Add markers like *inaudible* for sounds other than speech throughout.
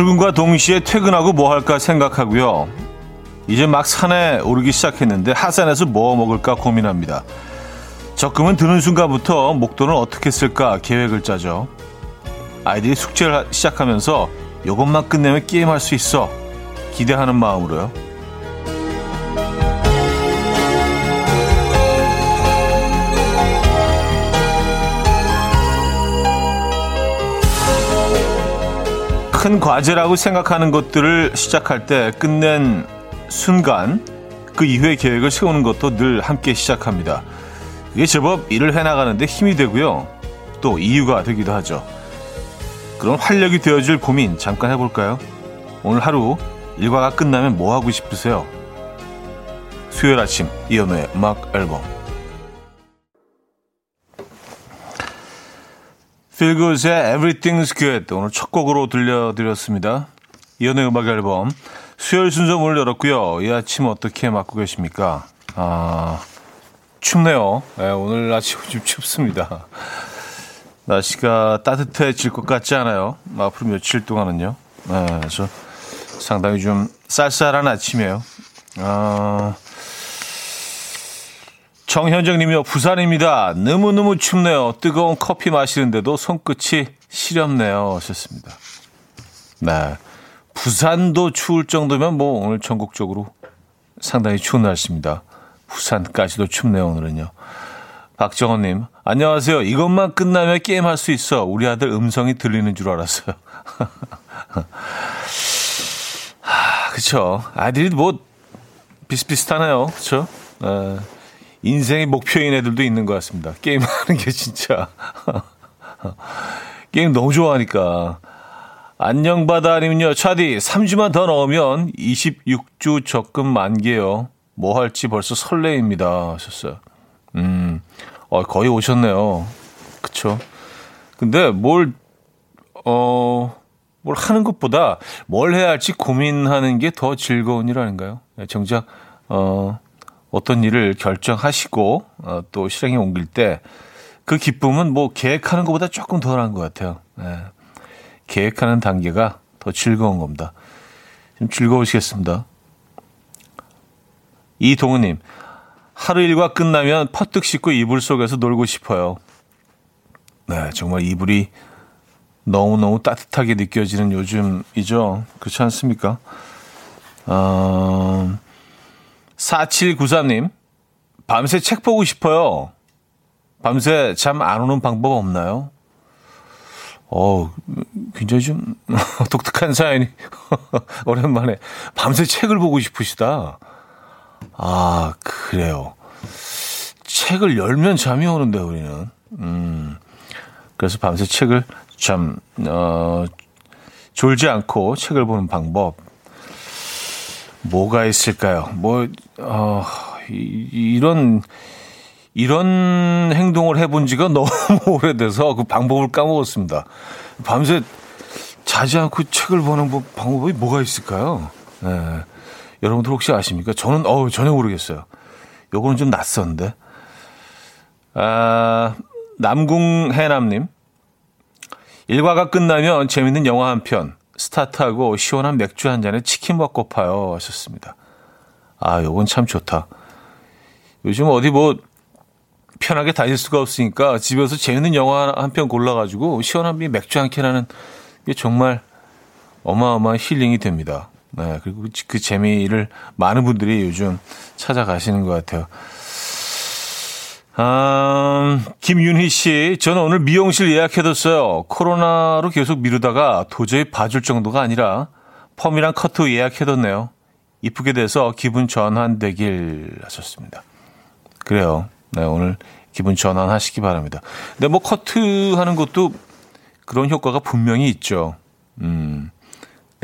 출근과 동시에 퇴근하고 뭐 할까 생각하고요. 이제 막 산에 오르기 시작했는데 하산에서 뭐 먹을까 고민합니다. 적금은 드는 순간부터 목돈을 어떻게 쓸까 계획을 짜죠. 아이들이 숙제를 시작하면서 이것만 끝내면 게임할 수 있어 기대하는 마음으로요. 큰 과제라고 생각하는 것들을 시작할 때 끝낸 순간 그 이후의 계획을 세우는 것도 늘 함께 시작합니다. 이게 제법 일을 해나가는데 힘이 되고요. 또 이유가 되기도 하죠. 그런 활력이 되어줄 고민 잠깐 해볼까요? 오늘 하루 일과가 끝나면 뭐 하고 싶으세요? 수요일 아침 이연우의 음악 앨범 필굿의 Everything's Good 오늘 첫 곡으로 들려드렸습니다. 이연의 음악 앨범 수요일 순서 문을 열었고요. 이 아침 어떻게 맞고 계십니까? 아 춥네요. 네, 오늘 아침 *laughs* 좀 춥습니다. 날씨가 따뜻해질 것 같지 않아요? 앞으로 며칠 동안은요. 네, 그래서 상당히 좀 쌀쌀한 아침이에요. 아... 정현정님이요. 부산입니다. 너무너무 춥네요. 뜨거운 커피 마시는데도 손끝이 시렵네요. 하셨습니다. 네. 부산도 추울 정도면 뭐 오늘 전국적으로 상당히 추운 날씨입니다. 부산까지도 춥네요. 오늘은요. 박정원님, 안녕하세요. 이것만 끝나면 게임할 수 있어. 우리 아들 음성이 들리는 줄 알았어요. *laughs* 하, 그쵸. 아들이 뭐 비슷비슷하네요. 그쵸? 에. 인생의 목표인 애들도 있는 것 같습니다. 게임하는 게 진짜. *laughs* 게임 너무 좋아하니까. 안녕 바다님은요, 차디, 3주만 더 넣으면 26주 적금 만개요. 뭐 할지 벌써 설레입니다. 하셨어요. 음, 어, 거의 오셨네요. 그쵸. 근데 뭘, 어, 뭘 하는 것보다 뭘 해야 할지 고민하는 게 더 즐거운 일 아닌가요? 네, 정작, 어, 어떤 일을 결정하시고 어, 또 실행에 옮길 때 그 기쁨은 뭐 계획하는 것보다 조금 덜한 것 같아요. 네. 계획하는 단계가 더 즐거운 겁니다. 좀 즐거우시겠습니다. 이동우님, 하루 일과 끝나면 퍼뜩 씻고 이불 속에서 놀고 싶어요. 네, 정말 이불이 너무너무 따뜻하게 느껴지는 요즘이죠. 그렇지 않습니까? 어... 4793님, 밤새 책 보고 싶어요. 밤새 잠 안 오는 방법 없나요? 어, 굉장히 좀 *laughs* 독특한 사연이 *laughs* 오랜만에 밤새 책을 보고 싶으시다. 아, 그래요. 책을 열면 잠이 오는데 우리는. 음. 그래서 밤새 책을 참 어, 졸지 않고 책을 보는 방법 뭐가 있을까요? 뭐, 어, 이, 이런, 이런 행동을 해본 지가 *laughs* 너무 오래돼서 그 방법을 까먹었습니다. 밤새 자지 않고 책을 보는 뭐 방법이 뭐가 있을까요? 네. 여러분들 혹시 아십니까? 저는, 어우, 전혀 모르겠어요. 요거는 좀 낯선데. 아, 남궁해남님. 일과가 끝나면 재밌는 영화 한 편. 스타트하고 시원한 맥주 한 잔에 치킨 먹고 파요 하셨습니다. 아, 요건 참 좋다. 요즘 어디 뭐 편하게 다닐 수가 없으니까 집에서 재밌는 영화 한 편 골라가지고 시원한 맥주 한 캔 하는 게 정말 어마어마한 힐링이 됩니다. 네, 그리고 그 재미를 많은 분들이 요즘 찾아가시는 것 같아요. 아, 김윤희 씨, 저는 오늘 미용실 예약해뒀어요. 코로나로 계속 미루다가 도저히 봐줄 정도가 아니라 펌이랑 커트 예약해뒀네요. 이쁘게 돼서 기분 전환되길 하셨습니다. 그래요. 네, 오늘 기분 전환하시기 바랍니다. 근데 뭐 커트 하는 것도 그런 효과가 분명히 있죠. 음.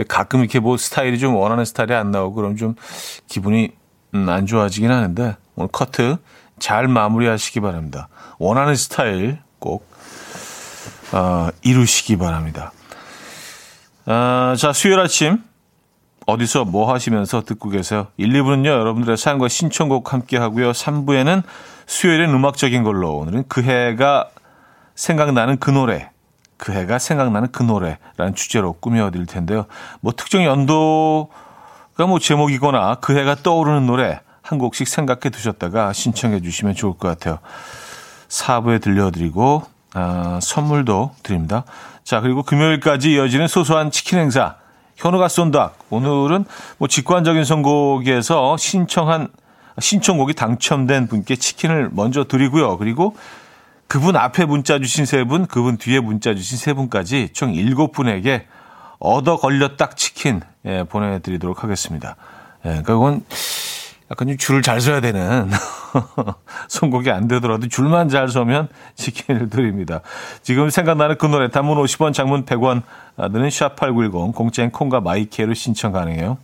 가끔 이렇게 뭐 스타일이 좀 원하는 스타일이 안 나오고 그럼 좀 기분이 음, 안 좋아지긴 하는데 오늘 커트 잘 마무리하시기 바랍니다. 원하는 스타일 꼭 어, 이루시기 바랍니다. 어, 자, 수요일 아침 어디서 뭐 하시면서 듣고 계세요? 1, 2부는요, 여러분들의 사연과 신청곡 함께 하고요. 3부에는 수요일엔 음악적인 걸로 오늘은 그 해가 생각나는 그 노래 그 해가 생각나는 그 노래라는 주제로 꾸며드릴 텐데요. 뭐 특정 연도가 뭐 제목이거나 그 해가 떠오르는 노래 한 곡씩 생각해 두셨다가 신청해 주시면 좋을 것 같아요. 사부에 들려드리고 아, 선물도 드립니다. 자 그리고 금요일까지 이어지는 소소한 치킨 행사 현우가 쏜다. 오늘은 뭐 직관적인 선곡에서 신청한 신청곡이 당첨된 분께 치킨을 먼저 드리고요. 그리고 그분 앞에 문자 주신 세 분, 그분 뒤에 문자 주신 세 분까지 총 일곱 분에게 얻어 걸렸다 치킨 예, 보내드리도록 하겠습니다. 예, 그러니까 약간 좀 줄을 잘 서야 되는 *laughs* 선곡이 안 되더라도 줄만 잘 서면 치킨을 드립니다. 지금 생각나는 그 노래 단문 50원, 장문 100원 드는 샵8910 공짜인 콩과 마이케로 신청 가능해요.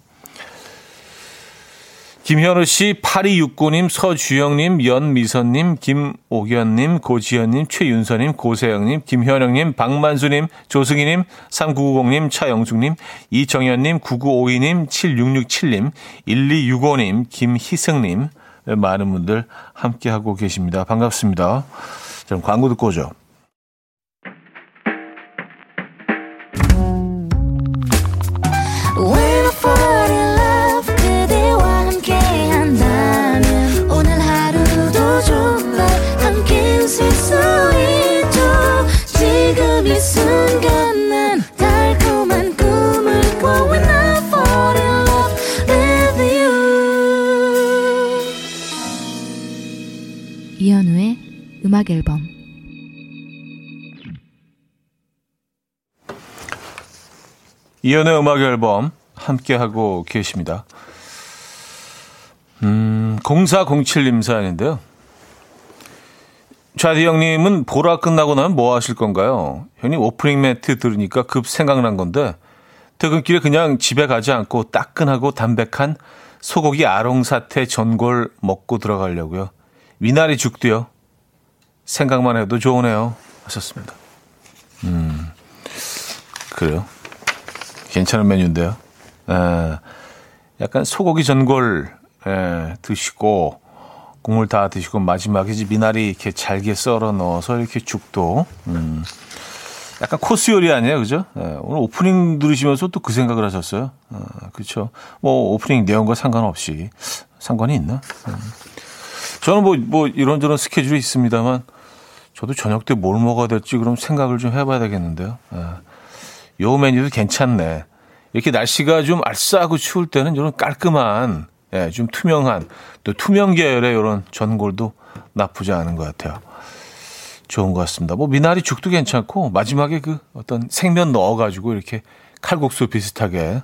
김현우 씨, 8269님, 서주영님, 연미선님, 김옥연님, 고지연님, 최윤서님, 고세영님, 김현영님, 박만수님, 조승희님, 3990님, 차영숙님, 이정현님, 9952님, 7667님, 1265님, 김희승님, 많은 분들 함께하고 계십니다. 반갑습니다. 그럼 광고 듣고 오죠. 이연의 음악 앨범 함께하고 계십니다. 음, 0407님 사연인데요. 좌디 형님은 보라 끝나고 나면 뭐 하실 건가요? 형님 오프닝 멘트 들으니까 급 생각난 건데 퇴근길에 그냥 집에 가지 않고 따끈하고 담백한 소고기 아롱사태 전골 먹고 들어가려고요. 미나리 죽도요. 생각만 해도 좋으네요. 하셨습니다. 음, 그래요. 괜찮은 메뉴인데요. 에, 약간 소고기 전골 에, 드시고 국물 다 드시고 마지막에 미나리 이렇게 잘게 썰어 넣어서 이렇게 죽도 음, 약간 코스 요리 아니에요, 그죠? 에, 오늘 오프닝 들으시면서 또 그 생각을 하셨어요. 어, 그렇죠. 뭐 오프닝 내용과 상관없이 상관이 있나? 음. 저는 뭐, 뭐 이런저런 스케줄이 있습니다만 저도 저녁 때 뭘 먹어야 될지 그럼 생각을 좀 해봐야 되겠는데요. 예. 요 메뉴도 괜찮네. 이렇게 날씨가 좀 알싸하고 추울 때는 이런 깔끔한, 예, 좀 투명한, 또 투명 계열의 이런 전골도 나쁘지 않은 것 같아요. 좋은 것 같습니다. 뭐 미나리 죽도 괜찮고 마지막에 그 어떤 생면 넣어가지고 이렇게 칼국수 비슷하게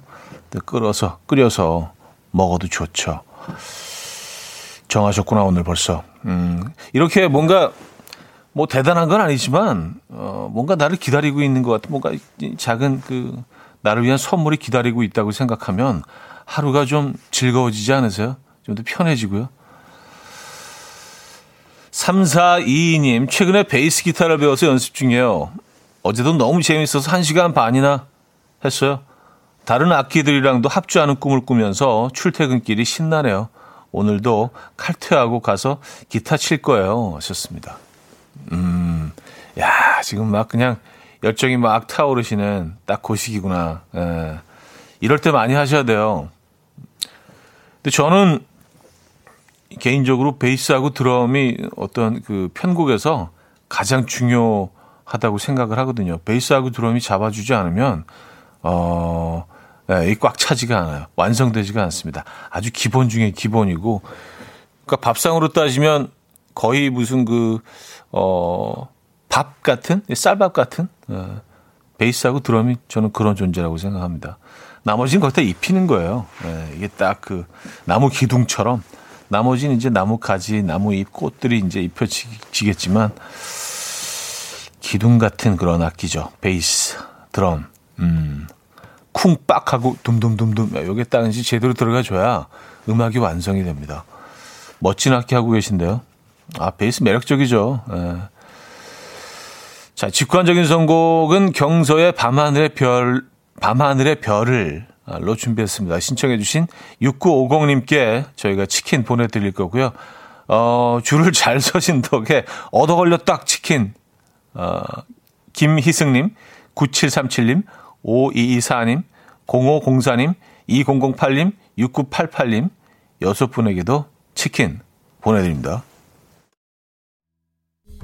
끓여서 끓여서 먹어도 좋죠. 정하셨구나 오늘 벌써. 음, 이렇게 뭔가 뭐 대단한 건 아니지만 어, 뭔가 나를 기다리고 있는 것 같은 뭔가 작은 그 나를 위한 선물이 기다리고 있다고 생각하면 하루가 좀 즐거워지지 않으세요? 좀 더 편해지고요. 3422님, 최근에 베이스 기타를 배워서 연습 중이에요. 어제도 너무 재밌어서 1시간 반이나 했어요. 다른 악기들이랑도 합주하는 꿈을 꾸면서 출퇴근길이 신나네요. 오늘도 칼퇴하고 가서 기타 칠 거예요. 하셨습니다. 음, 야, 지금 막 그냥 열정이 막 타오르시는 딱그 시기구나. 예. 이럴 때 많이 하셔야 돼요. 근데 저는 개인적으로 베이스하고 드럼이 어떤 그 편곡에서 가장 중요하다고 생각을 하거든요. 베이스하고 드럼이 잡아주지 않으면, 어, 예, 꽉 차지가 않아요. 완성되지가 않습니다. 아주 기본 중에 기본이고, 그러니까 밥상으로 따지면 거의 무슨 그, 어, 밥 같은, 쌀밥 같은, 어, 베이스하고 드럼이 저는 그런 존재라고 생각합니다. 나머지는 거기다 입히는 거예요. 예, 이게 딱 그 나무 기둥처럼 나머지는 이제 나무 가지, 나무 잎, 꽃들이 이제 입혀지겠지만 기둥 같은 그런 악기죠. 베이스, 드럼, 음, 쿵빡 하고 둠둠둠둠 여기에 딱 이제 제대로 들어가줘야 음악이 완성이 됩니다. 멋진 악기 하고 계신데요. 아, 베이스 매력적이죠. 예. 자, 직관적인 선곡은 경서의 밤하늘의 별, 밤하늘의 별을 로 준비했습니다. 신청해주신 6950님께 저희가 치킨 보내드릴 거고요. 어, 줄을 잘 서신 덕에 얻어 걸려 딱 치킨, 어, 김희승님, 9737님, 5224님, 0504님, 2008님, 6988님, 여섯 분에게도 치킨 보내드립니다.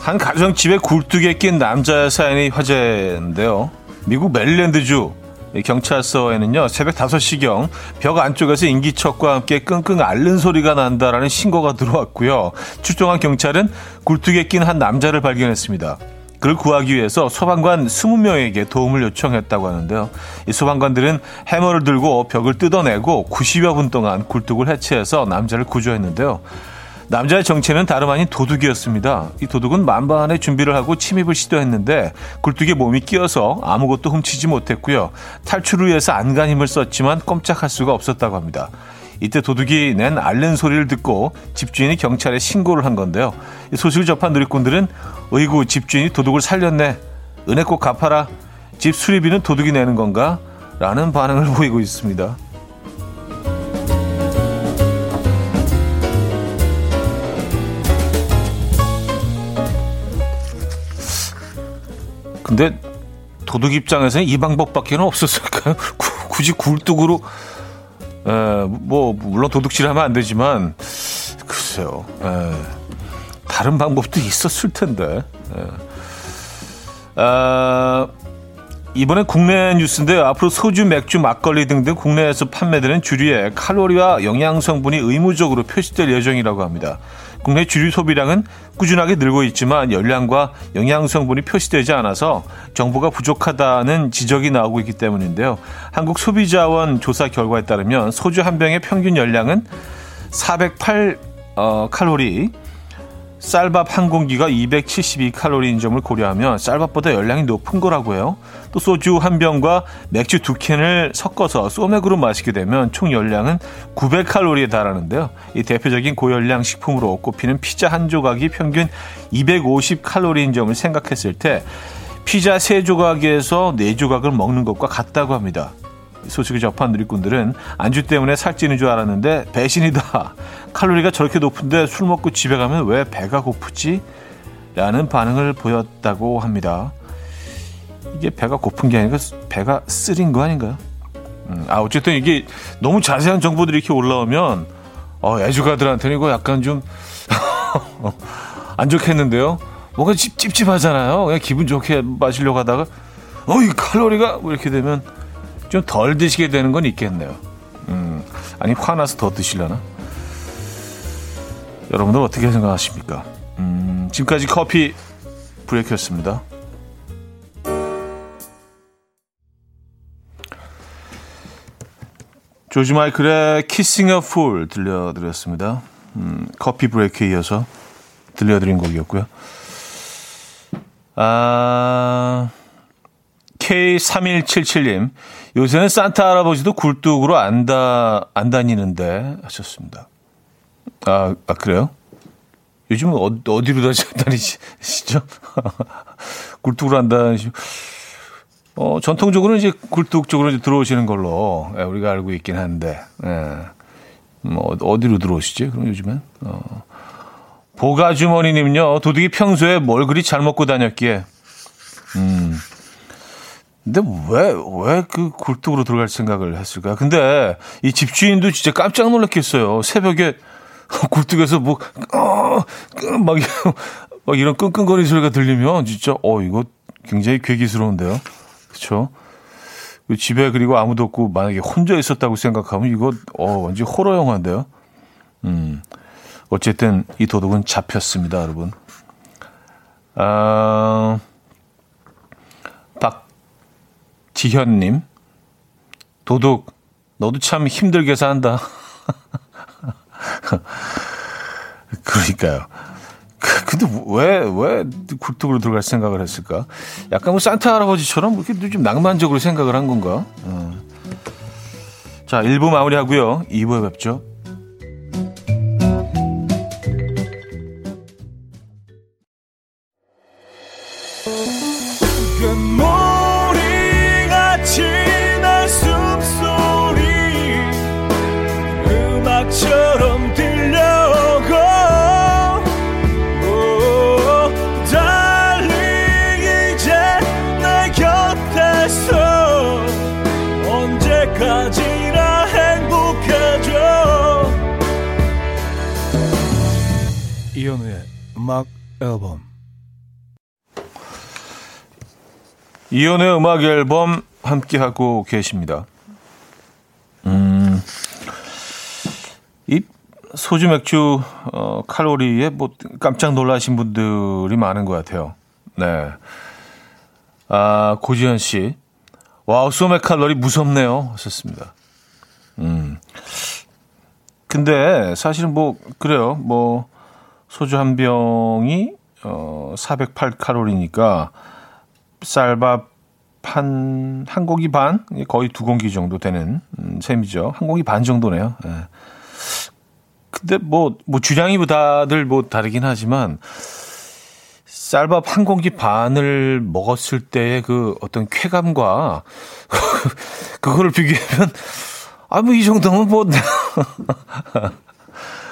한 가정집에 굴뚝에 낀 남자의 사연이 화제인데요. 미국 메릴랜드주 경찰서에는요, 새벽 5시경 벽 안쪽에서 인기척과 함께 끙끙 앓는 소리가 난다라는 신고가 들어왔고요. 출동한 경찰은 굴뚝에 낀 한 남자를 발견했습니다. 그를 구하기 위해서 소방관 20명에게 도움을 요청했다고 하는데요. 이 소방관들은 해머를 들고 벽을 뜯어내고 90여 분 동안 굴뚝을 해체해서 남자를 구조했는데요. 남자의 정체는 다름 아닌 도둑이었습니다. 이 도둑은 만반의 준비를 하고 침입을 시도했는데 굴뚝에 몸이 끼어서 아무것도 훔치지 못했고요. 탈출을 위해서 안간힘을 썼지만 꼼짝할 수가 없었다고 합니다. 이때 도둑이 낸 앓는 소리를 듣고 집주인이 경찰에 신고를 한 건데요. 이 소식을 접한 누리꾼들은 의구 집주인이 도둑을 살렸네. 은혜 꼭 갚아라. 집 수리비는 도둑이 내는 건가? 라는 반응을 *laughs* 보이고 있습니다. 근데 도둑 입장에서는 이 방법밖에 는 없었을까요? *laughs* 굳이 굴뚝으로 에, 뭐 물론 도둑질 하면 안 되지만 글쎄요. 에, 다른 방법도 있었을 텐데. 에. 아, 이번에 국내 뉴스인데요. 앞으로 소주, 맥주, 막걸리 등등 국내에서 판매되는 주류에 칼로리와 영양 성분이 의무적으로 표시될 예정이라고 합니다. 국내 주류 소비량은 꾸준하게 늘고 있지만 열량과 영양 성분이 표시되지 않아서 정보가 부족하다는 지적이 나오고 있기 때문인데요. 한국 소비자원 조사 결과에 따르면 소주 한 병의 평균 열량은 408 어, 칼로리, 쌀밥 한 공기가 272칼로리인 점을 고려하면 쌀밥보다 열량이 높은 거라고 해요. 또 소주 한 병과 맥주 두 캔을 섞어서 소맥으로 마시게 되면 총 열량은 900칼로리에 달하는데요. 이 대표적인 고열량 식품으로 꼽히는 피자 한 조각이 평균 250칼로리인 점을 생각했을 때 피자 세 조각에서 네 조각을 먹는 것과 같다고 합니다. 소식을 접한 누리꾼들은 안주 때문에 살찌는 줄 알았는데 배신이다. 칼로리가 저렇게 높은데 술 먹고 집에 가면 왜 배가 고프지? 라는 반응을 보였다고 합니다. 이게 배가 고픈 게 아니라 배가 쓰린 거 아닌가요? 음, 아, 어쨌든 이게 너무 자세한 정보들이 이렇게 올라오면, 어, 애주가들한테는 이거 약간 좀, *laughs* 안 좋겠는데요? 뭔가 찝, 찝찝하잖아요. 그냥 기분 좋게 마시려고 하다가, 어, 이 칼로리가, 뭐 이렇게 되면, 좀 덜 드시게 되는 건 있겠네요. 음, 아니 화나서 더 드시려나? 여러분들 어떻게 생각하십니까? 음, 지금까지 커피 브레이크였습니다. 조지 마이클의 a Fool 들려드렸습니다. 음, 커피 브레이크에 이어서 들려드린 곡이었고요. 아... K3177님, 요새는 산타 할아버지도 굴뚝으로 안, 다, 안 다니는데 하셨습니다. 아, 아 그래요? 요즘은 어, 어디로 *laughs* 다니시죠? *laughs* 굴뚝으로 안 다니시고. 어, 전통적으로는 이제 굴뚝 쪽으로 이제 들어오시는 걸로 예, 우리가 알고 있긴 한데, 예. 뭐, 어디로 들어오시지? 그럼 요즘엔? 어. 보가주머니님요, 도둑이 평소에 뭘 그리 잘 먹고 다녔기에, 음, 근데 왜, 왜 그 굴뚝으로 들어갈 생각을 했을까? 근데 이 집주인도 진짜 깜짝 놀랐겠어요. 새벽에 *laughs* 굴뚝에서 뭐, 어, 막, 막 이런 끙끙거리는 소리가 들리면 진짜, 어, 이거 굉장히 괴기스러운데요. 그쵸? 집에 그리고 아무도 없고 만약에 혼자 있었다고 생각하면 이거, 어, 완전 호러 영화인데요. 음. 어쨌든 이 도둑은 잡혔습니다, 여러분. 아, 지현님, 도둑, 너도 참 힘들게 산다. *laughs* *laughs* 그러니까요. 그, 근데 왜, 왜 굴뚝으로 들어갈 생각을 했을까? 약간 뭐 산타 할아버지처럼 이렇게 좀 낭만적으로 생각을 한 건가? 어. 자, 1부 마무리 하고요. 2부에 뵙죠. 음악 앨범 이현우의 음악 앨범 함께 하고 계십니다. 음, 이 소주 맥주 어, 칼로리에 뭐 깜짝 놀라신 분들이 많은 것 같아요. 네. 아 고지현 씨, 와우 소맥 칼로리 무섭네요. 하셨습니다. 음. 근데 사실은 뭐 그래요. 뭐 소주 한 병이 어 408칼로리니까 쌀밥 한, 한 공기 반? 거의 두 공기 정도 되는 음, 셈이죠. 한 공기 반 정도네요. 예. 근데 뭐, 뭐 주량이 뭐 다들 뭐 다르긴 하지만 쌀밥 한 공기 반을 먹었을 때의 그 어떤 쾌감과 *laughs* 그거를 비교하면 아, 뭐 이 정도면 뭐 *laughs*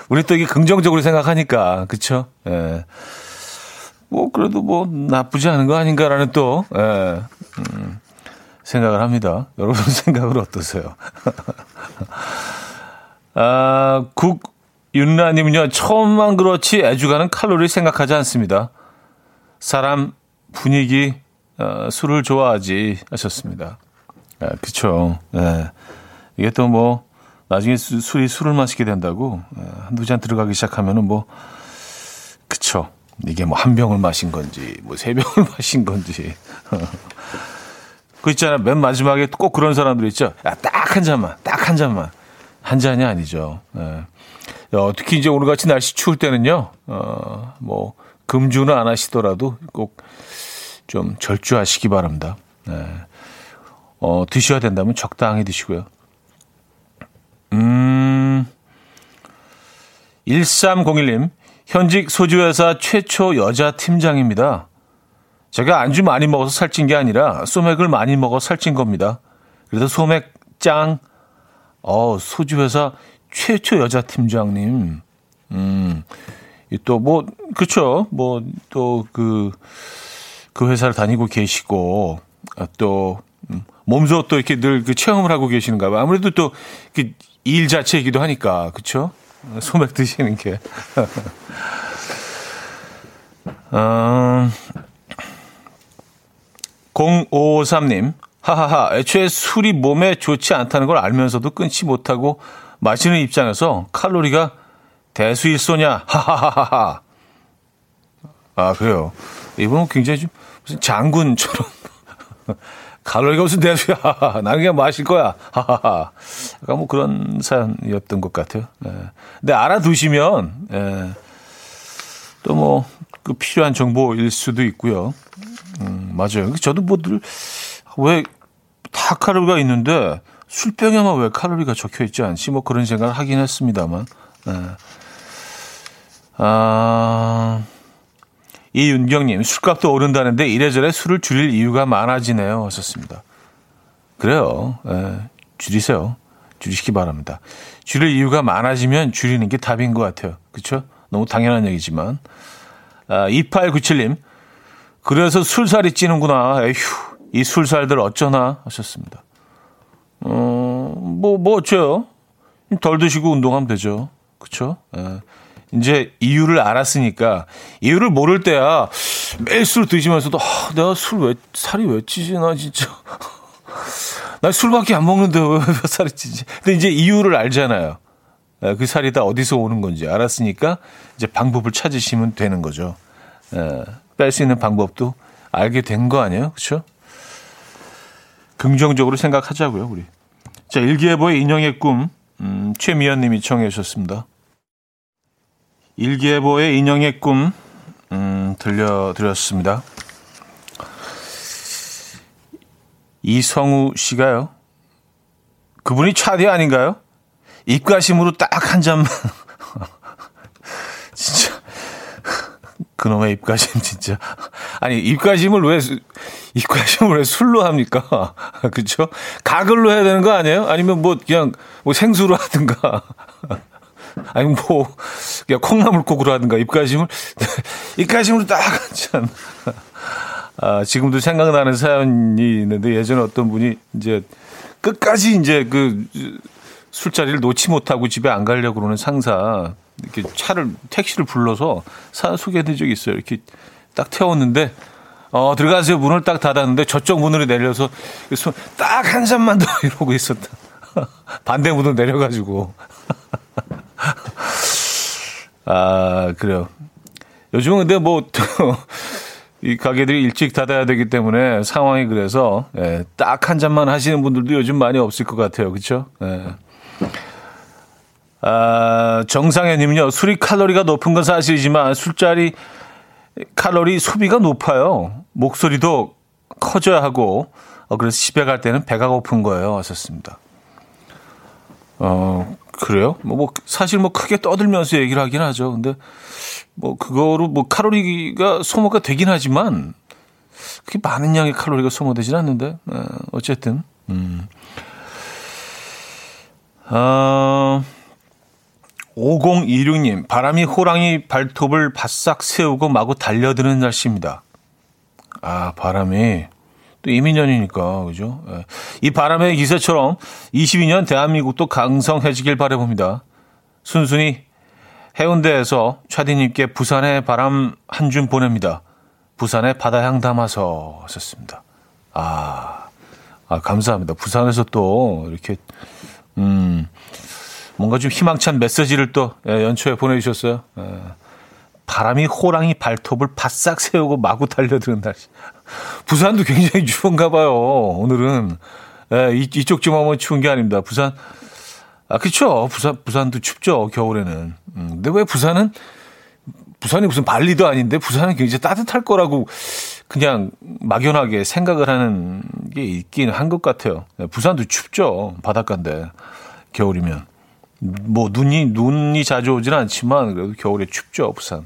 우리 또 이게 긍정적으로 생각하니까 그쵸? 예. 뭐 그래도 뭐 나쁘지 않은 거 아닌가라는 또 예. 음, 생각을 합니다. *laughs* 여러분 생각은 어떠세요? *laughs* 아, 국윤라님은요 처음만 그렇지 애주가는 칼로리 생각하지 않습니다. 사람 분위기 어, 술을 좋아하지 하셨습니다. 아, 그쵸. 예. 이게 또 뭐 나중에 수, 술이 술을 마시게 된다고 예, 한두 잔 들어가기 시작하면은 뭐 그쵸. 이게 뭐 한 병을 마신 건지 뭐 세 *laughs* 병을 마신 건지. *laughs* 그 있잖아. 맨 마지막에 꼭 그런 사람들 있죠. 딱 한 잔만 딱 한 잔만. 한 잔이 아니죠. 예. 어, 특히 이제 오늘같이 날씨 추울 때는요? 어 뭐 금주는 안 하시더라도 꼭 좀 절주하시기 바랍니다. 예. 어 드셔야 된다면 적당히 드시고요 1301님, 현직 소주회사 최초 여자 팀장입니다. 제가 안주 많이 먹어서 살찐 게 아니라 소맥을 많이 먹어 살찐 겁니다. 그래도 소맥 짱, 어, 소주회사 최초 여자 팀장님. 음, 또 뭐, 그쵸. 뭐, 또 그, 그 회사를 다니고 계시고, 아, 또, 음, 몸소 또 이렇게 늘 그 체험을 하고 계시는가 봐요. 아무래도 또일 자체이기도 하니까 그렇죠? 소맥 드시는 게. *laughs* 음, 0553님, 하하하, 애초에 술이 몸에 좋지 않다는 걸 알면서도 끊지 못하고 마시는 입장에서 칼로리가 대수일소냐, 하하하하. 아, 그래요. 이분은 굉장히 좀 무슨 장군처럼 *laughs* 칼로리가 무슨 대수야. 나는 그냥 마실 거야. 하하하. 약간 뭐 그런 사연이었던 것 같아요. 예. 근데 알아두시면, 예. 또 뭐, 그 필요한 정보일 수도 있고요. 음, 맞아요. 저도 뭐 늘, 왜, 다 칼로리가 있는데, 술병에만 왜 칼로리가 적혀 있지 않지? 뭐 그런 생각을 하긴 했습니다만. 예. 아, 이윤경님, 술값도 오른다는데 이래저래 술을 줄일 이유가 많아지네요. 하셨습니다. 그래요. 예, 줄이세요. 줄이시기 바랍니다. 줄일 이유가 많아지면 줄이는 게 답인 것 같아요. 그렇죠? 너무 당연한 얘기지만. 아, 2897님, 그래서 술살이 찌는구나. 에휴, 이 술살들 어쩌나 하셨습니다. 어, 뭐, 뭐 어째요? 덜 드시고 운동하면 되죠. 그쵸? 예. 이제 이유를 알았으니까 이유를 모를 때야 매일 술 드시면서도 아, 내가 술 왜 살이 왜 찌지 나 진짜. *laughs* 나 술밖에 안 먹는데 왜, 왜 살이 찌지? 근데 이제 이유를 알잖아요. 예, 그 살이 다 어디서 오는 건지 알았으니까 이제 방법을 찾으시면 되는 거죠. 예, 뺄수 있는 방법도 알게 된 거 아니에요? 그렇죠 긍정적으로 생각하자고요 우리. 자 일기예보의 인형의 꿈 음, 최미연 님이 청해 주셨습니다 일기예보의 인형의 꿈 음, 들려드렸습니다. 이성우 씨가요. 그분이 차디 아닌가요? 입가심으로 딱 한 잔만. *laughs* 진짜. 그놈의 입가심, 진짜. 아니, 입가심을 왜, 입가심을 왜 술로 합니까? *laughs* 그쵸? 가글로 해야 되는 거 아니에요? 아니면 뭐, 그냥, 뭐 생수로 하든가. 아니, 뭐, 그냥 콩나물국으로 하든가, 입가심을. *laughs* 입가심으로 딱한 잔. 아, 지금도 생각나는 사연이 있는데 예전에 어떤 분이 이제 끝까지 이제 그 술자리를 놓지 못하고 집에 안 가려고 그러는 상사 이렇게 차를 택시를 불러서 사 소개해드린 적이 있어요. 이렇게 딱 태웠는데 어 들어가세요 문을 딱 닫았는데 저쪽 문으로 내려서 딱 한 잔만 더 *laughs* 이러고 있었다. *laughs* 반대 문으로 내려가지고 아 그래요. 요즘은 근데 뭐 *laughs* 이 가게들이 일찍 닫아야 되기 때문에 상황이 그래서 예, 딱 한 잔만 하시는 분들도 요즘 많이 없을 것 같아요. 그렇죠? 예. 아, 정상현 님은요. 술이 칼로리가 높은 건 사실이지만 술자리 칼로리 소비가 높아요. 목소리도 커져야 하고 어, 그래서 집에 갈 때는 배가 고픈 거예요. 하셨습니다. 어, 그래요? 뭐, 뭐, 사실 뭐 크게 떠들면서 얘기를 하긴 하죠. 근데 뭐 그거로 뭐 칼로리가 소모가 되긴 하지만 그게 많은 양의 칼로리가 소모되진 않는데 어, 어쨌든 음. 어, 5026님 바람이 호랑이 발톱을 바싹 세우고 마구 달려드는 날씨입니다. 아 바람이 또 이민년이니까 그죠? 예. 이 바람의 기세처럼 22년 대한민국도 강성해지길 바라봅니다. 순순히 해운대에서 차디님께 부산의 바람 한 줌 보냅니다. 부산의 바다향 담아서 하셨습니다. 아, 아, 감사합니다. 부산에서 또 이렇게, 음, 뭔가 좀 희망찬 메시지를 또 예, 연초에 보내주셨어요. 예. 바람이 호랑이 발톱을 바싹 세우고 마구 달려드는 날씨. 부산도 굉장히 추운가 봐요. 오늘은. 예, 이, 이쪽 지방은 추운 게 아닙니다. 부산, 아, 그쵸. 부산, 부산도 춥죠. 겨울에는. 음, 근데 왜 부산은, 부산이 무슨 발리도 아닌데 부산은 굉장히 따뜻할 거라고 그냥 막연하게 생각을 하는 게 있긴 한 것 같아요. 네, 부산도 춥죠. 바닷가인데. 겨울이면. 뭐, 눈이, 눈이 자주 오진 않지만 그래도 겨울에 춥죠. 부산.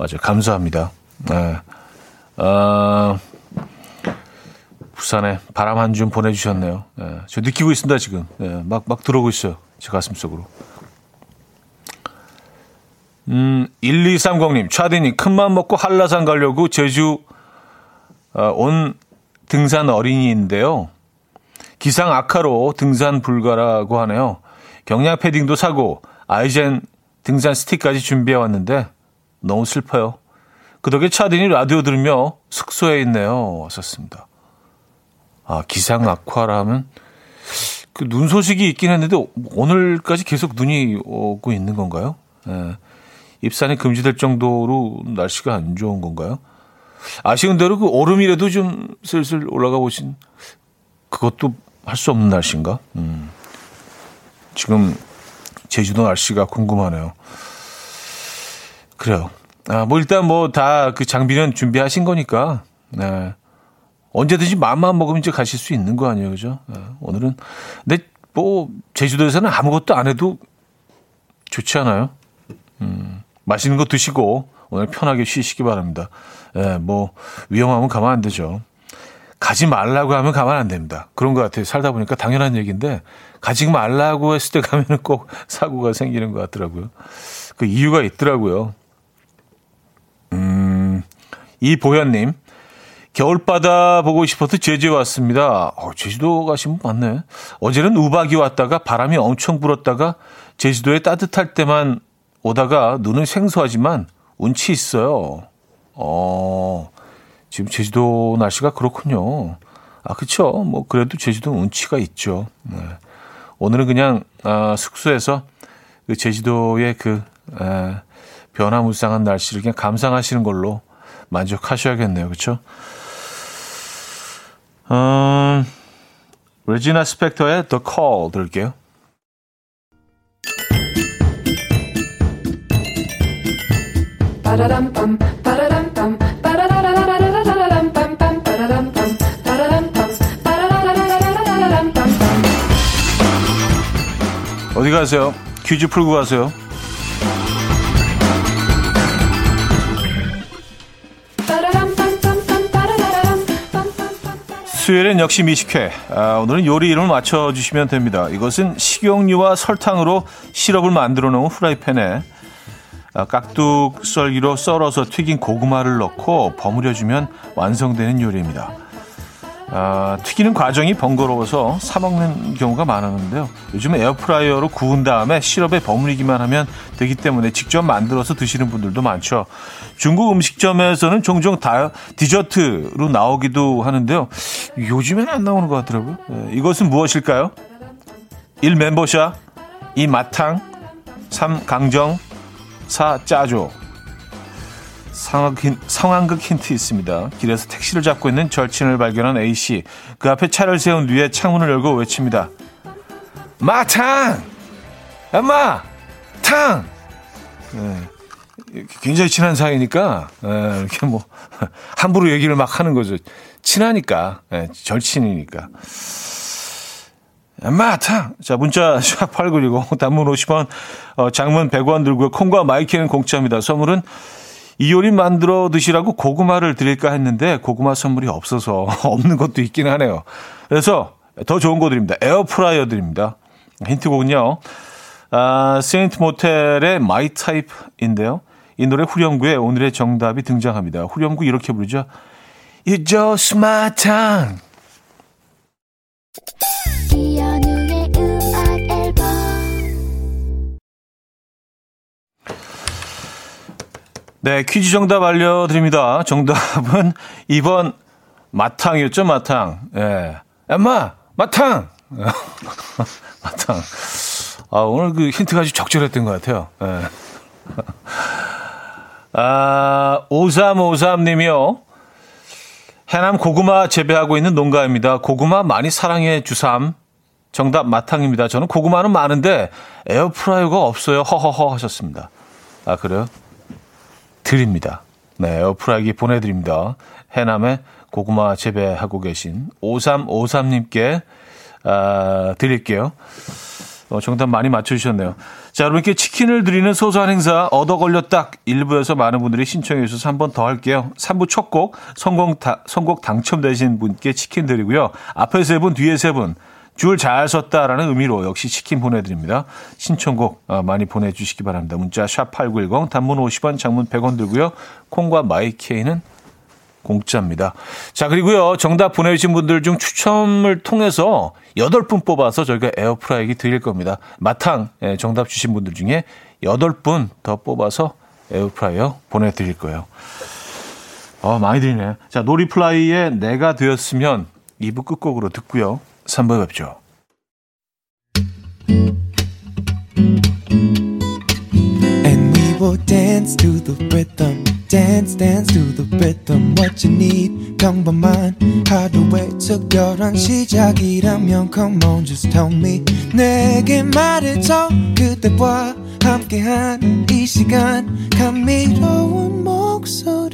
맞아요. 감사합니다. 네. 아, 부산에 바람 한 줌 보내주셨네요. 예, 저 느끼고 있습니다, 지금. 예, 막, 막 들어오고 있어요. 제 가슴 속으로. 음, 1230님, 차디님, 큰맘 먹고 한라산 가려고 제주 어, 온 등산 어린이인데요. 기상 악화로 등산 불가라고 하네요. 경량 패딩도 사고 아이젠 등산 스틱까지 준비해 왔는데 너무 슬퍼요. 그 덕에 차디니 라디오 들으며 숙소에 있네요. 왔었습니다. 아, 기상 악화라면 그 눈 소식이 있긴 했는데 오늘까지 계속 눈이 오고 있는 건가요? 예. 입산이 금지될 정도로 날씨가 안 좋은 건가요? 아쉬운 대로 그 얼음이라도 좀 슬슬 올라가 보신 그것도 할 수 없는 날씨인가? 음. 지금 제주도 날씨가 궁금하네요. 그래요. 아, 뭐 일단 뭐 다 그 장비는 준비하신 거니까. 네. 언제든지 마음만 먹으면 이제 가실 수 있는 거 아니에요, 그죠? 네, 오늘은 근데 뭐 제주도에서는 아무것도 안 해도 좋지 않아요? 음, 맛있는 거 드시고 오늘 편하게 쉬시기 바랍니다. 예, 뭐 위험하면 가만 안 되죠. 가지 말라고 하면 가만 안 됩니다. 그런 것 같아요. 살다 보니까 당연한 얘기인데 가지 말라고 했을 때 가면은 꼭 사고가 생기는 것 같더라고요. 그 이유가 있더라고요. 음, 이보현님. 겨울바다 보고 싶어서 제주에 왔습니다. 어, 제주도 가시면 맞네. 어제는 우박이 왔다가 바람이 엄청 불었다가 제주도에 따뜻할 때만 오다가 눈은 생소하지만 운치 있어요. 어, 지금 제주도 날씨가 그렇군요. 아, 그쵸. 뭐, 그래도 제주도 운치가 있죠. 네. 오늘은 그냥, 아, 숙소에서 그 제주도의 그, 에, 변화무쌍한 날씨를 그냥 감상하시는 걸로 만족하셔야겠네요. 그쵸? 음, 레지나 스펙터의 The Call 들을게요. 어디 가세요? 퀴즈 풀고 가세요. 수요일엔 역시 미식회. 아, 오늘은 요리 이름을 맞춰주시면 됩니다. 이것은 식용유와 설탕으로 시럽을 만들어 놓은 후라이팬에 아, 깍둑 썰기로 썰어서 튀긴 고구마를 넣고 버무려주면 완성되는 요리입니다. 아, 튀기는 과정이 번거로워서 사먹는 경우가 많았는데요. 요즘 에어프라이어로 구운 다음에 시럽에 버무리기만 하면 되기 때문에 직접 만들어서 드시는 분들도 많죠. 중국 음식점에서는 종종 다 디저트로 나오기도 하는데요. 요즘엔 안 나오는 것 같더라고요. 네, 이것은 무엇일까요? 1. 멘보샤 2. 맛탕 3. 강정 4. 짜조 상황, 상황극 힌트 있습니다. 길에서 택시를 잡고 있는 절친을 발견한 A씨. 그 앞에 차를 세운 뒤에 창문을 열고 외칩니다. 마탕! 인마! 타! 네. 굉장히 친한 사이니까, 네, 이렇게 뭐, *laughs* 함부로 얘기를 막 하는 거죠. 친하니까, 네, 절친이니까. 타! 자, 문자 *laughs* 샵8910, 단문 50원, 어, 장문 100원 들고요. 콩과 마이케이는 공짜입니다. 선물은 이 요리 만들어 드시라고 고구마를 드릴까 했는데 고구마 선물이 없어서 *laughs* 없는 것도 있긴 하네요. 그래서 더 좋은 거 드립니다. 에어프라이어 드립니다. 힌트곡은요. 아, Saint Motel의 My Type인데요. 이 노래 후렴구에 오늘의 정답이 등장합니다. 후렴구 이렇게 부르죠. You're just my type. 네, 퀴즈 정답 알려드립니다. 정답은 2번 마탕이었죠, 마탕. 예. 엄마, 마탕! *laughs* 마탕. 아, 오늘 그 힌트가 아주 적절했던 것 같아요. 예. 아, 5353님이요. 해남 고구마 재배하고 있는 농가입니다. 고구마 많이 사랑해 주삼. 정답 마탕입니다. 저는 고구마는 많은데 에어프라이어가 없어요. 허허허 하셨습니다. 아, 그래요? 드립니다. 네, 에어프라이기 보내드립니다. 해남에 고구마 재배하고 계신 5353님께 아, 드릴게요. 어, 정답 많이 맞춰주셨네요. 자, 여러분께 치킨을 드리는 소소한 행사 얻어 딱 1부에서 많은 분들이 신청해 주셔서 한 번 더 할게요. 3부 첫 곡 성공 다, 선곡 당첨되신 분께 치킨 드리고요. 앞에 세 분, 뒤에 세 분. 줄 잘 섰다라는 의미로 역시 치킨 보내드립니다. 신청곡 어, 많이 보내주시기 바랍니다. 문자 샵8910 단문 50원 장문 100원 들고요. 콩과 마이케이는 공짜입니다. 자, 그리고요. 정답 보내주신 분들 중 추첨을 통해서 8분 뽑아서 저희가 에어프라이기 드릴 겁니다. 맛탕 예, 정답 주신 분들 중에 8분 더 뽑아서 에어프라이어 보내드릴 거예요. 어, 많이 드리네. 자, 노리플라이의 내가 되었으면 2부 끝곡으로 듣고요. 3부에 뵙죠. Dance dance to the rhythm what you need 평범한 하루의 특별한 시작이라면 come on just tell me 내게 말해줘 그대와 함께한 이 시간 감미로운 목소리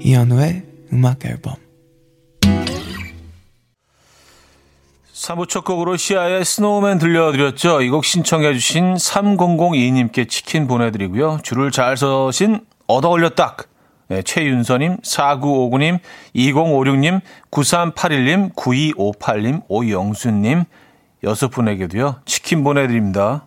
이현우의 음악 앨범 3부 첫 곡으로 시아의 스노우맨 들려드렸죠. 이 곡 신청해 주신 3002님께 치킨 보내드리고요. 줄을 잘 서신 얻어 올렸딱 네, 최윤서님, 4959님, 2056님, 9381님, 9258님, 오영수님 여섯 분에게도요. 치킨 보내드립니다.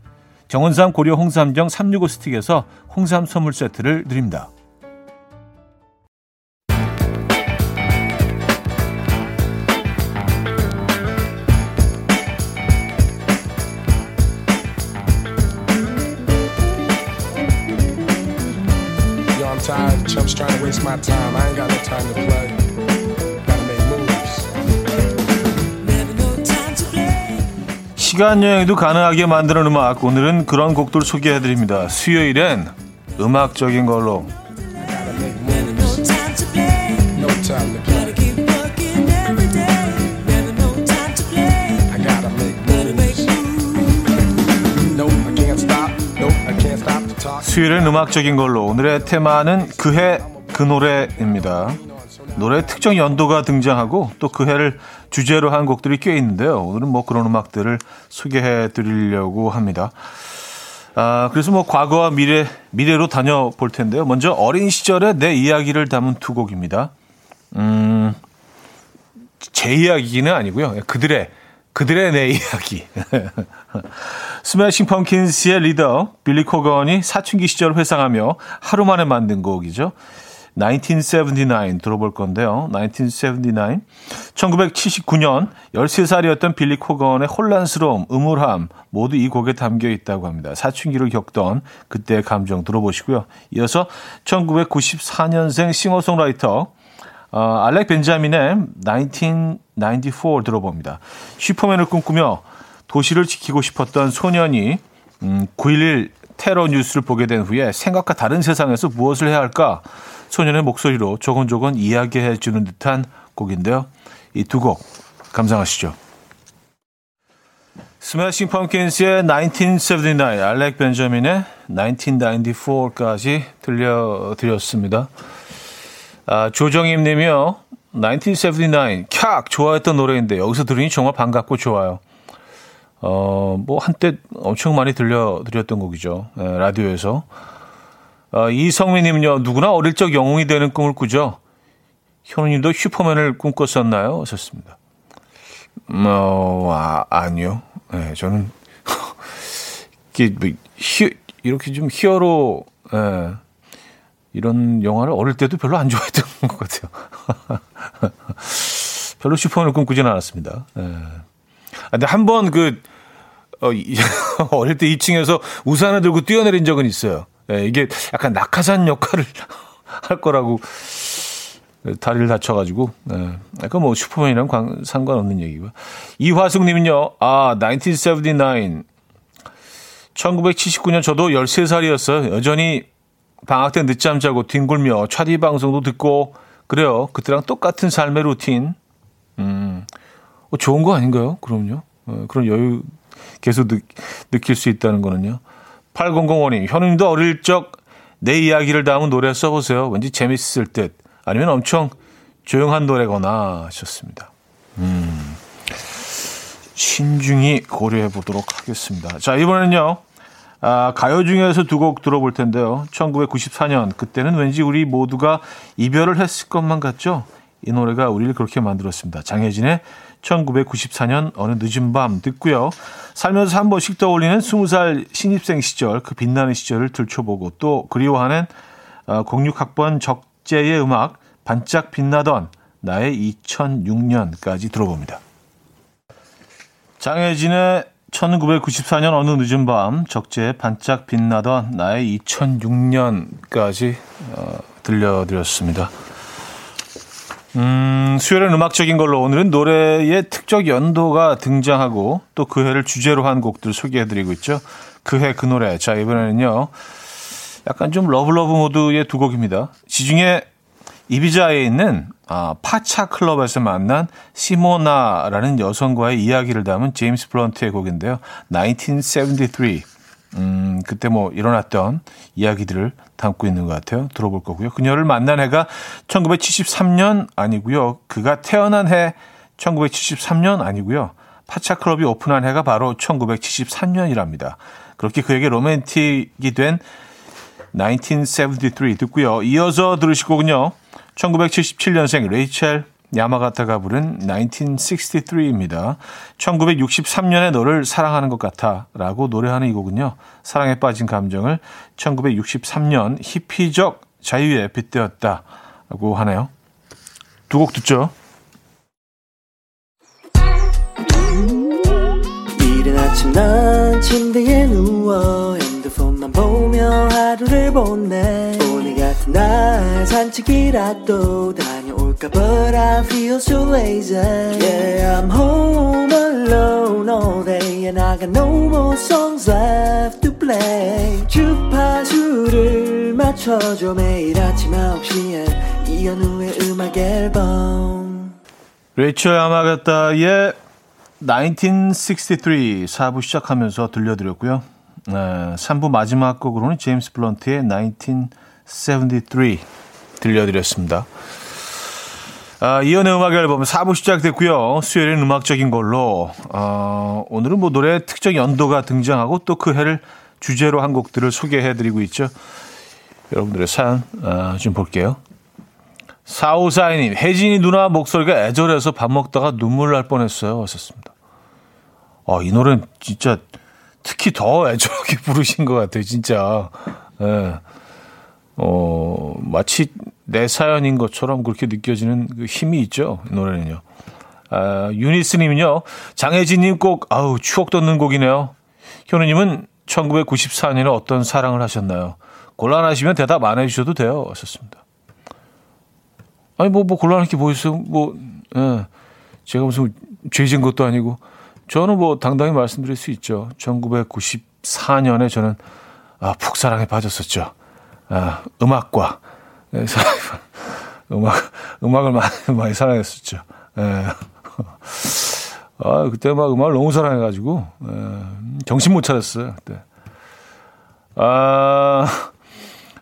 정원삼 고려 홍삼정 365 스틱에서 홍삼 선물 세트를 드립니다. tired. Chumps trying to waste my time. I ain't got no time to play. 시간 여행도 가능하게 만드는 음악. 오늘은 그런 곡들 소개해드립니다. 수요일엔 음악적인 걸로. 수요일은 음악적인 걸로 오늘의 테마는 그해 그 노래입니다. 노래 특정 연도가 등장하고 또 그 해를 주제로 한 곡들이 꽤 있는데요. 오늘은 뭐 그런 음악들을 소개해 드리려고 합니다. 아, 그래서 뭐 과거와 미래, 미래로 다녀볼 텐데요. 먼저 어린 시절의 내 이야기를 담은 두 곡입니다. 음, 제 이야기는 아니고요. 그들의 그들의 내 이야기. *laughs* 스매싱 펑킨스의 리더 빌리 코건이 사춘기 시절을 회상하며 하루 만에 만든 곡이죠. 1979 들어볼 건데요. 1979. 1979년 13살이었던 빌리 코건의 혼란스러움, 음울함 모두 이 곡에 담겨 있다고 합니다. 사춘기를 겪던 그때의 감정 들어보시고요. 이어서 1994년생 싱어송라이터 어, 알렉 벤자민의 1994 들어봅니다. 슈퍼맨을 꿈꾸며 도시를 지키고 싶었던 소년이 음, 9.11 테러 뉴스를 보게 된 후에 생각과 다른 세상에서 무엇을 해야 할까 소년의 목소리로 조곤조곤 이야기해 주는 듯한 곡인데요. 이 두 곡 감상하시죠. 스매싱 펑킨스의 1979, 알렉 벤자민의 1994까지 들려드렸습니다. 아, 조정임 님이요. 1979, 캬! 좋아했던 노래인데 여기서 들으니 정말 반갑고 좋아요. 어, 뭐 한때 엄청 많이 들려드렸던 곡이죠. 네, 라디오에서. 어, 이성민 님은요. 누구나 어릴 적 영웅이 되는 꿈을 꾸죠. 현우 님도 슈퍼맨을 꿈꿨었나요? 하셨습니다. 음, 어, 아, 아니요. 네, 저는 *laughs* 이게 뭐, 히, 이렇게 좀 히어로 예, 이런 영화를 어릴 때도 별로 안 좋아했던 *laughs* 것 같아요. *laughs* 별로 슈퍼맨을 꿈꾸진 않았습니다. 예. 아, 근데 한 번 그, 어, 어릴 때 2층에서 우산을 들고 뛰어내린 적은 있어요. 예, 이게 약간 낙하산 역할을 *laughs* 할 거라고 다리를 다쳐가지고, 예. 약간 뭐 슈퍼맨이랑 관, 상관없는 얘기고요. 이화숙 님은요, 아, 1979. 1979년 저도 13살이었어요. 여전히 방학 때 늦잠 자고 뒹굴며 차디 방송도 듣고 그래요. 그때랑 똑같은 삶의 루틴. 음, 어, 좋은 거 아닌가요? 그럼요. 어, 그런 여유 계속 느, 느낄 수 있다는 거는요. 8005님, 현우님도 어릴 적 내 이야기를 담은 노래 써보세요. 왠지 재밌을 듯. 아니면 엄청 조용한 노래거나 하셨습니다. 음, 신중히 고려해 보도록 하겠습니다. 자, 이번에는요. 아, 가요 중에서 두 곡 들어볼 텐데요. 1994년 그때는 왠지 우리 모두가 이별을 했을 것만 같죠. 이 노래가 우리를 그렇게 만들었습니다. 장혜진의 1994년 어느 늦은 밤 듣고요. 살면서 한 번씩 떠올리는 20살 신입생 시절 그 빛나는 시절을 들춰보고 또 그리워하는 06학번 어, 적재의 음악 반짝 빛나던 나의 2006년까지 들어봅니다. 장혜진의 1994년 어느 늦은 밤 적재 반짝 빛나던 나의 2006년까지 어, 들려드렸습니다. 음, 수요일은 음악적인 걸로 오늘은 노래의 특정 연도가 등장하고 또 그 해를 주제로 한 곡들 소개해드리고 있죠. 그 해 그 노래. 자, 이번에는요. 약간 좀 love love 모드의 두 곡입니다. 지중해 이비자에 있는 아, 파차 클럽에서 만난 시모나라는 여성과의 이야기를 담은 제임스 블런트의 곡인데요. 1973. 음, 그때 뭐 일어났던 이야기들을 담고 있는 것 같아요. 들어볼 거고요. 그녀를 만난 해가 1973년 아니고요. 그가 태어난 해 1973년 아니고요. 파차 클럽이 오픈한 해가 바로 1973년이랍니다. 그렇게 그에게 로맨틱이 된 1973 듣고요. 이어서 들으실 거군요. 1977년생 레이첼 야마가타가 부른 1963입니다. 1963년에 너를 사랑하는 것 같아 라고 노래하는 이 곡은요. 사랑에 빠진 감정을 1963년 히피적 자유에 빗대었다 라고 하네요. 두 곡 듣죠. 이른 아침 난 침대에 누워 핸드폰만 보며 하루를 보내 오늘 같은 날 산책이라도 다 녀올까 But I feel so lazy Yeah I'm home alone all day And I got no more songs left to play 주파수를 맞춰줘 매일 아침 9시에 이현우의 음악 앨범 레이첼 아마가타의 1963 4부 시작하면서 들려드렸고요. 네, 3부 마지막 곡으로는 제임스 블런트의 1973 들려드렸습니다. 아, 이연의 음악 앨범 4부 시작됐고요. 수요일은 음악적인 걸로 어, 오늘은 뭐 노래 특정 연도가 등장하고 또 그 해를 주제로 한 곡들을 소개해드리고 있죠. 여러분들의 사연 어, 좀 볼게요. 4542님, 혜진이 누나 목소리가 애절해서 밥 먹다가 눈물 날 뻔했어요. 하셨습니다. 아, 이 노래는 진짜 특히 더 애절하게 *laughs* 부르신 것 같아요, 진짜. 예. 어, 마치 내 사연인 것처럼 그렇게 느껴지는 그 힘이 있죠, 이 노래는요. 아, 유니스님은요, 장혜진님 꼭, 아우, 추억 돋는 곡이네요. 현우님은 1994년에 어떤 사랑을 하셨나요? 곤란하시면 대답 안 해주셔도 돼요. 하셨습니다. 아니, 뭐, 뭐, 곤란할 게 뭐 있어요? 뭐, 예. 제가 무슨 죄진 것도 아니고. 저는 뭐 당당히 말씀드릴 수 있죠. 1994년에 저는 아, 푹 사랑에 빠졌었죠. 아, 음악과 예, *laughs* 음악 음악을 많이 많이 사랑했었죠. 예. *laughs* 아, 그때 막 음악을 너무 사랑해가지고 예, 정신 못 차렸어요. 그때. 아,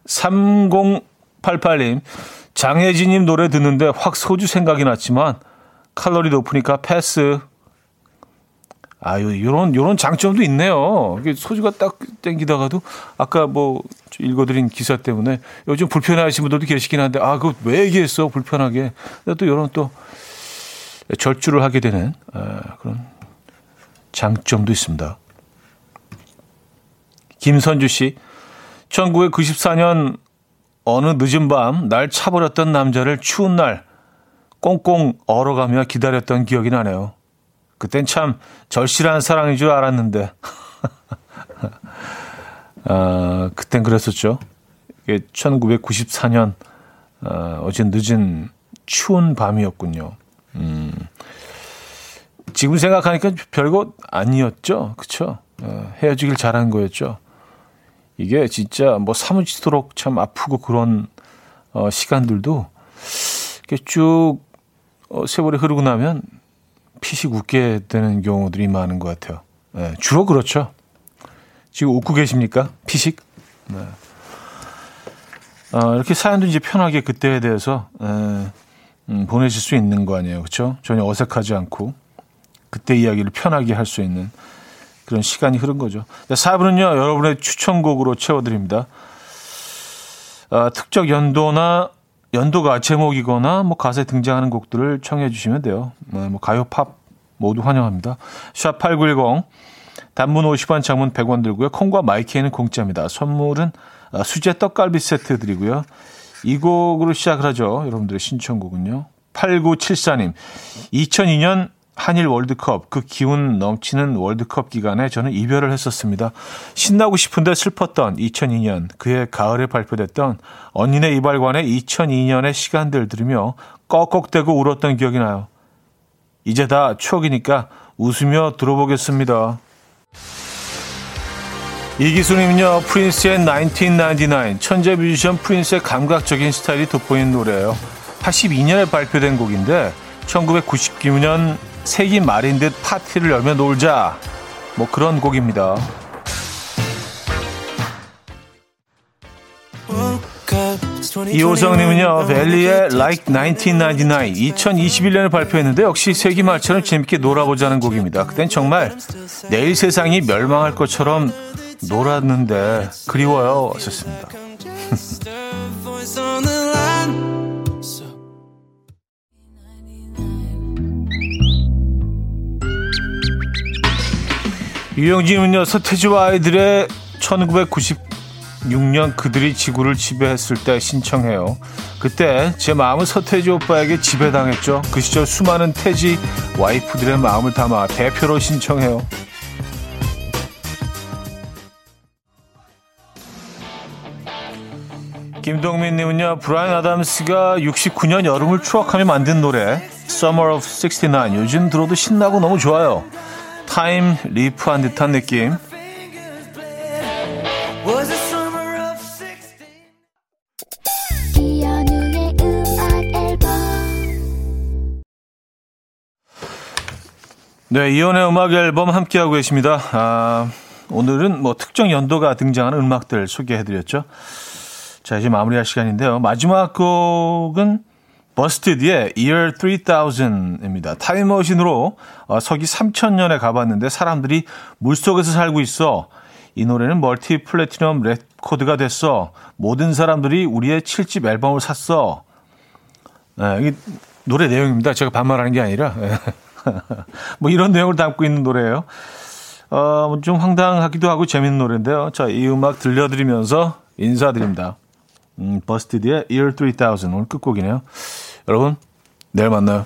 3088님 장혜진님 노래 듣는데 확 소주 생각이 났지만 칼로리 높으니까 패스. 아유, 요런, 요런 장점도 있네요. 소주가 딱 땡기다가도 아까 뭐 읽어드린 기사 때문에 요즘 불편해 하신 분들도 계시긴 한데, 아, 그거 왜 얘기했어? 불편하게. 또 요런 또 절주를 하게 되는 아, 그런 장점도 있습니다. 김선주 씨, 1994년 어느 늦은 밤 날 차버렸던 남자를 추운 날 꽁꽁 얼어가며 기다렸던 기억이 나네요. 그땐 참 절실한 사랑인 줄 알았는데. 아, *laughs* 그땐 그랬었죠. 이게 1994년, 어, 어제 늦은 추운 밤이었군요. 음. 지금 생각하니까 별거 아니었죠. 그쵸? 어, 헤어지길 잘한 거였죠. 이게 진짜 뭐 사무치도록 참 아프고 그런 어, 시간들도 이렇게 쭉 어, 세월이 흐르고 나면 피식 웃게 되는 경우들이 많은 것 같아요. 네, 주로 그렇죠. 지금 웃고 계십니까? 피식? 네. 어, 이렇게 사연도 이제 편하게 그때에 대해서 에, 음, 보내실 수 있는 거 아니에요. 그렇죠? 전혀 어색하지 않고 그때 이야기를 편하게 할 수 있는 그런 시간이 흐른 거죠. 4부는요, 여러분의 추천곡으로 채워드립니다. 어, 특적 연도나 연도가 제목이거나 뭐 가사에 등장하는 곡들을 청해 주시면 돼요. 뭐, 뭐 가요, 팝 모두 환영합니다. 샵 8910 단문 50원, 장문 100원 들고요. 콩과 마이키에는 공짜입니다. 선물은 아, 수제 떡갈비 세트 드리고요. 이 곡으로 시작을 하죠. 여러분들의 신청곡은요. 8974님. 2002년 한일 월드컵 그 기운 넘치는 월드컵 기간에 저는 이별을 했었습니다. 신나고 싶은데 슬펐던 2002년 그해 가을에 발표됐던 언니네 이발관의 2002년의 시간들 들으며 꺽꺽대고 울었던 기억이 나요. 이제 다 추억이니까 웃으며 들어보겠습니다. 이기수님은요, 프린스의 1999, 천재 뮤지션 프린스의 감각적인 스타일이 돋보이는 노래예요. 82년에 발표된 곡인데, 1999년 세기 말인 듯 파티를 열며 놀자. 뭐 그런 곡입니다. 이호성님은요, 벨리의 Like 1999, 2021년에 발표했는데 역시 세기 말처럼 재밌게 놀아보자는 곡입니다. 그땐 정말 내일 세상이 멸망할 것처럼 놀았는데 그리워요. 하셨습니다. *laughs* 유영진은요, 서태지와 아이들의 1996년 그들이 지구를 지배했을 때 신청해요. 그때 제 마음은 서태지 오빠에게 지배당했죠. 그 시절 수많은 태지 와이프들의 마음을 담아 대표로 신청해요. 김동민님은요, 브라이언 아담스가 69년 여름을 추억하며 만든 노래, Summer of 69. 요즘 들어도 신나고 너무 좋아요. 타임 리프한 듯한 느낌. 네, 이연의 음악 앨범 함께하고 계십니다. 아, 오늘은 뭐 특정 연도가 등장하는 음악들 소개해드렸죠. 자, 이제 마무리할 시간인데요. 마지막 곡은 버스티드의 Year 3000입니다. 타임머신으로 어, 서기 3000년에 가봤는데 사람들이 물속에서 살고 있어. 이 노래는 multi platinum record가 됐어. 모든 사람들이 우리의 7집 앨범을 샀어. 네, 이게 노래 내용입니다. 제가 반말하는 게 아니라. *laughs* 뭐 이런 내용을 담고 있는 노래예요. 어, 좀 황당하기도 하고 재밌는 노래인데요. 자, 이 음악 들려드리면서 인사드립니다. 음, 버스티드의 Year 3000 오늘 끝곡이네요. 여러분, 내일 만나요.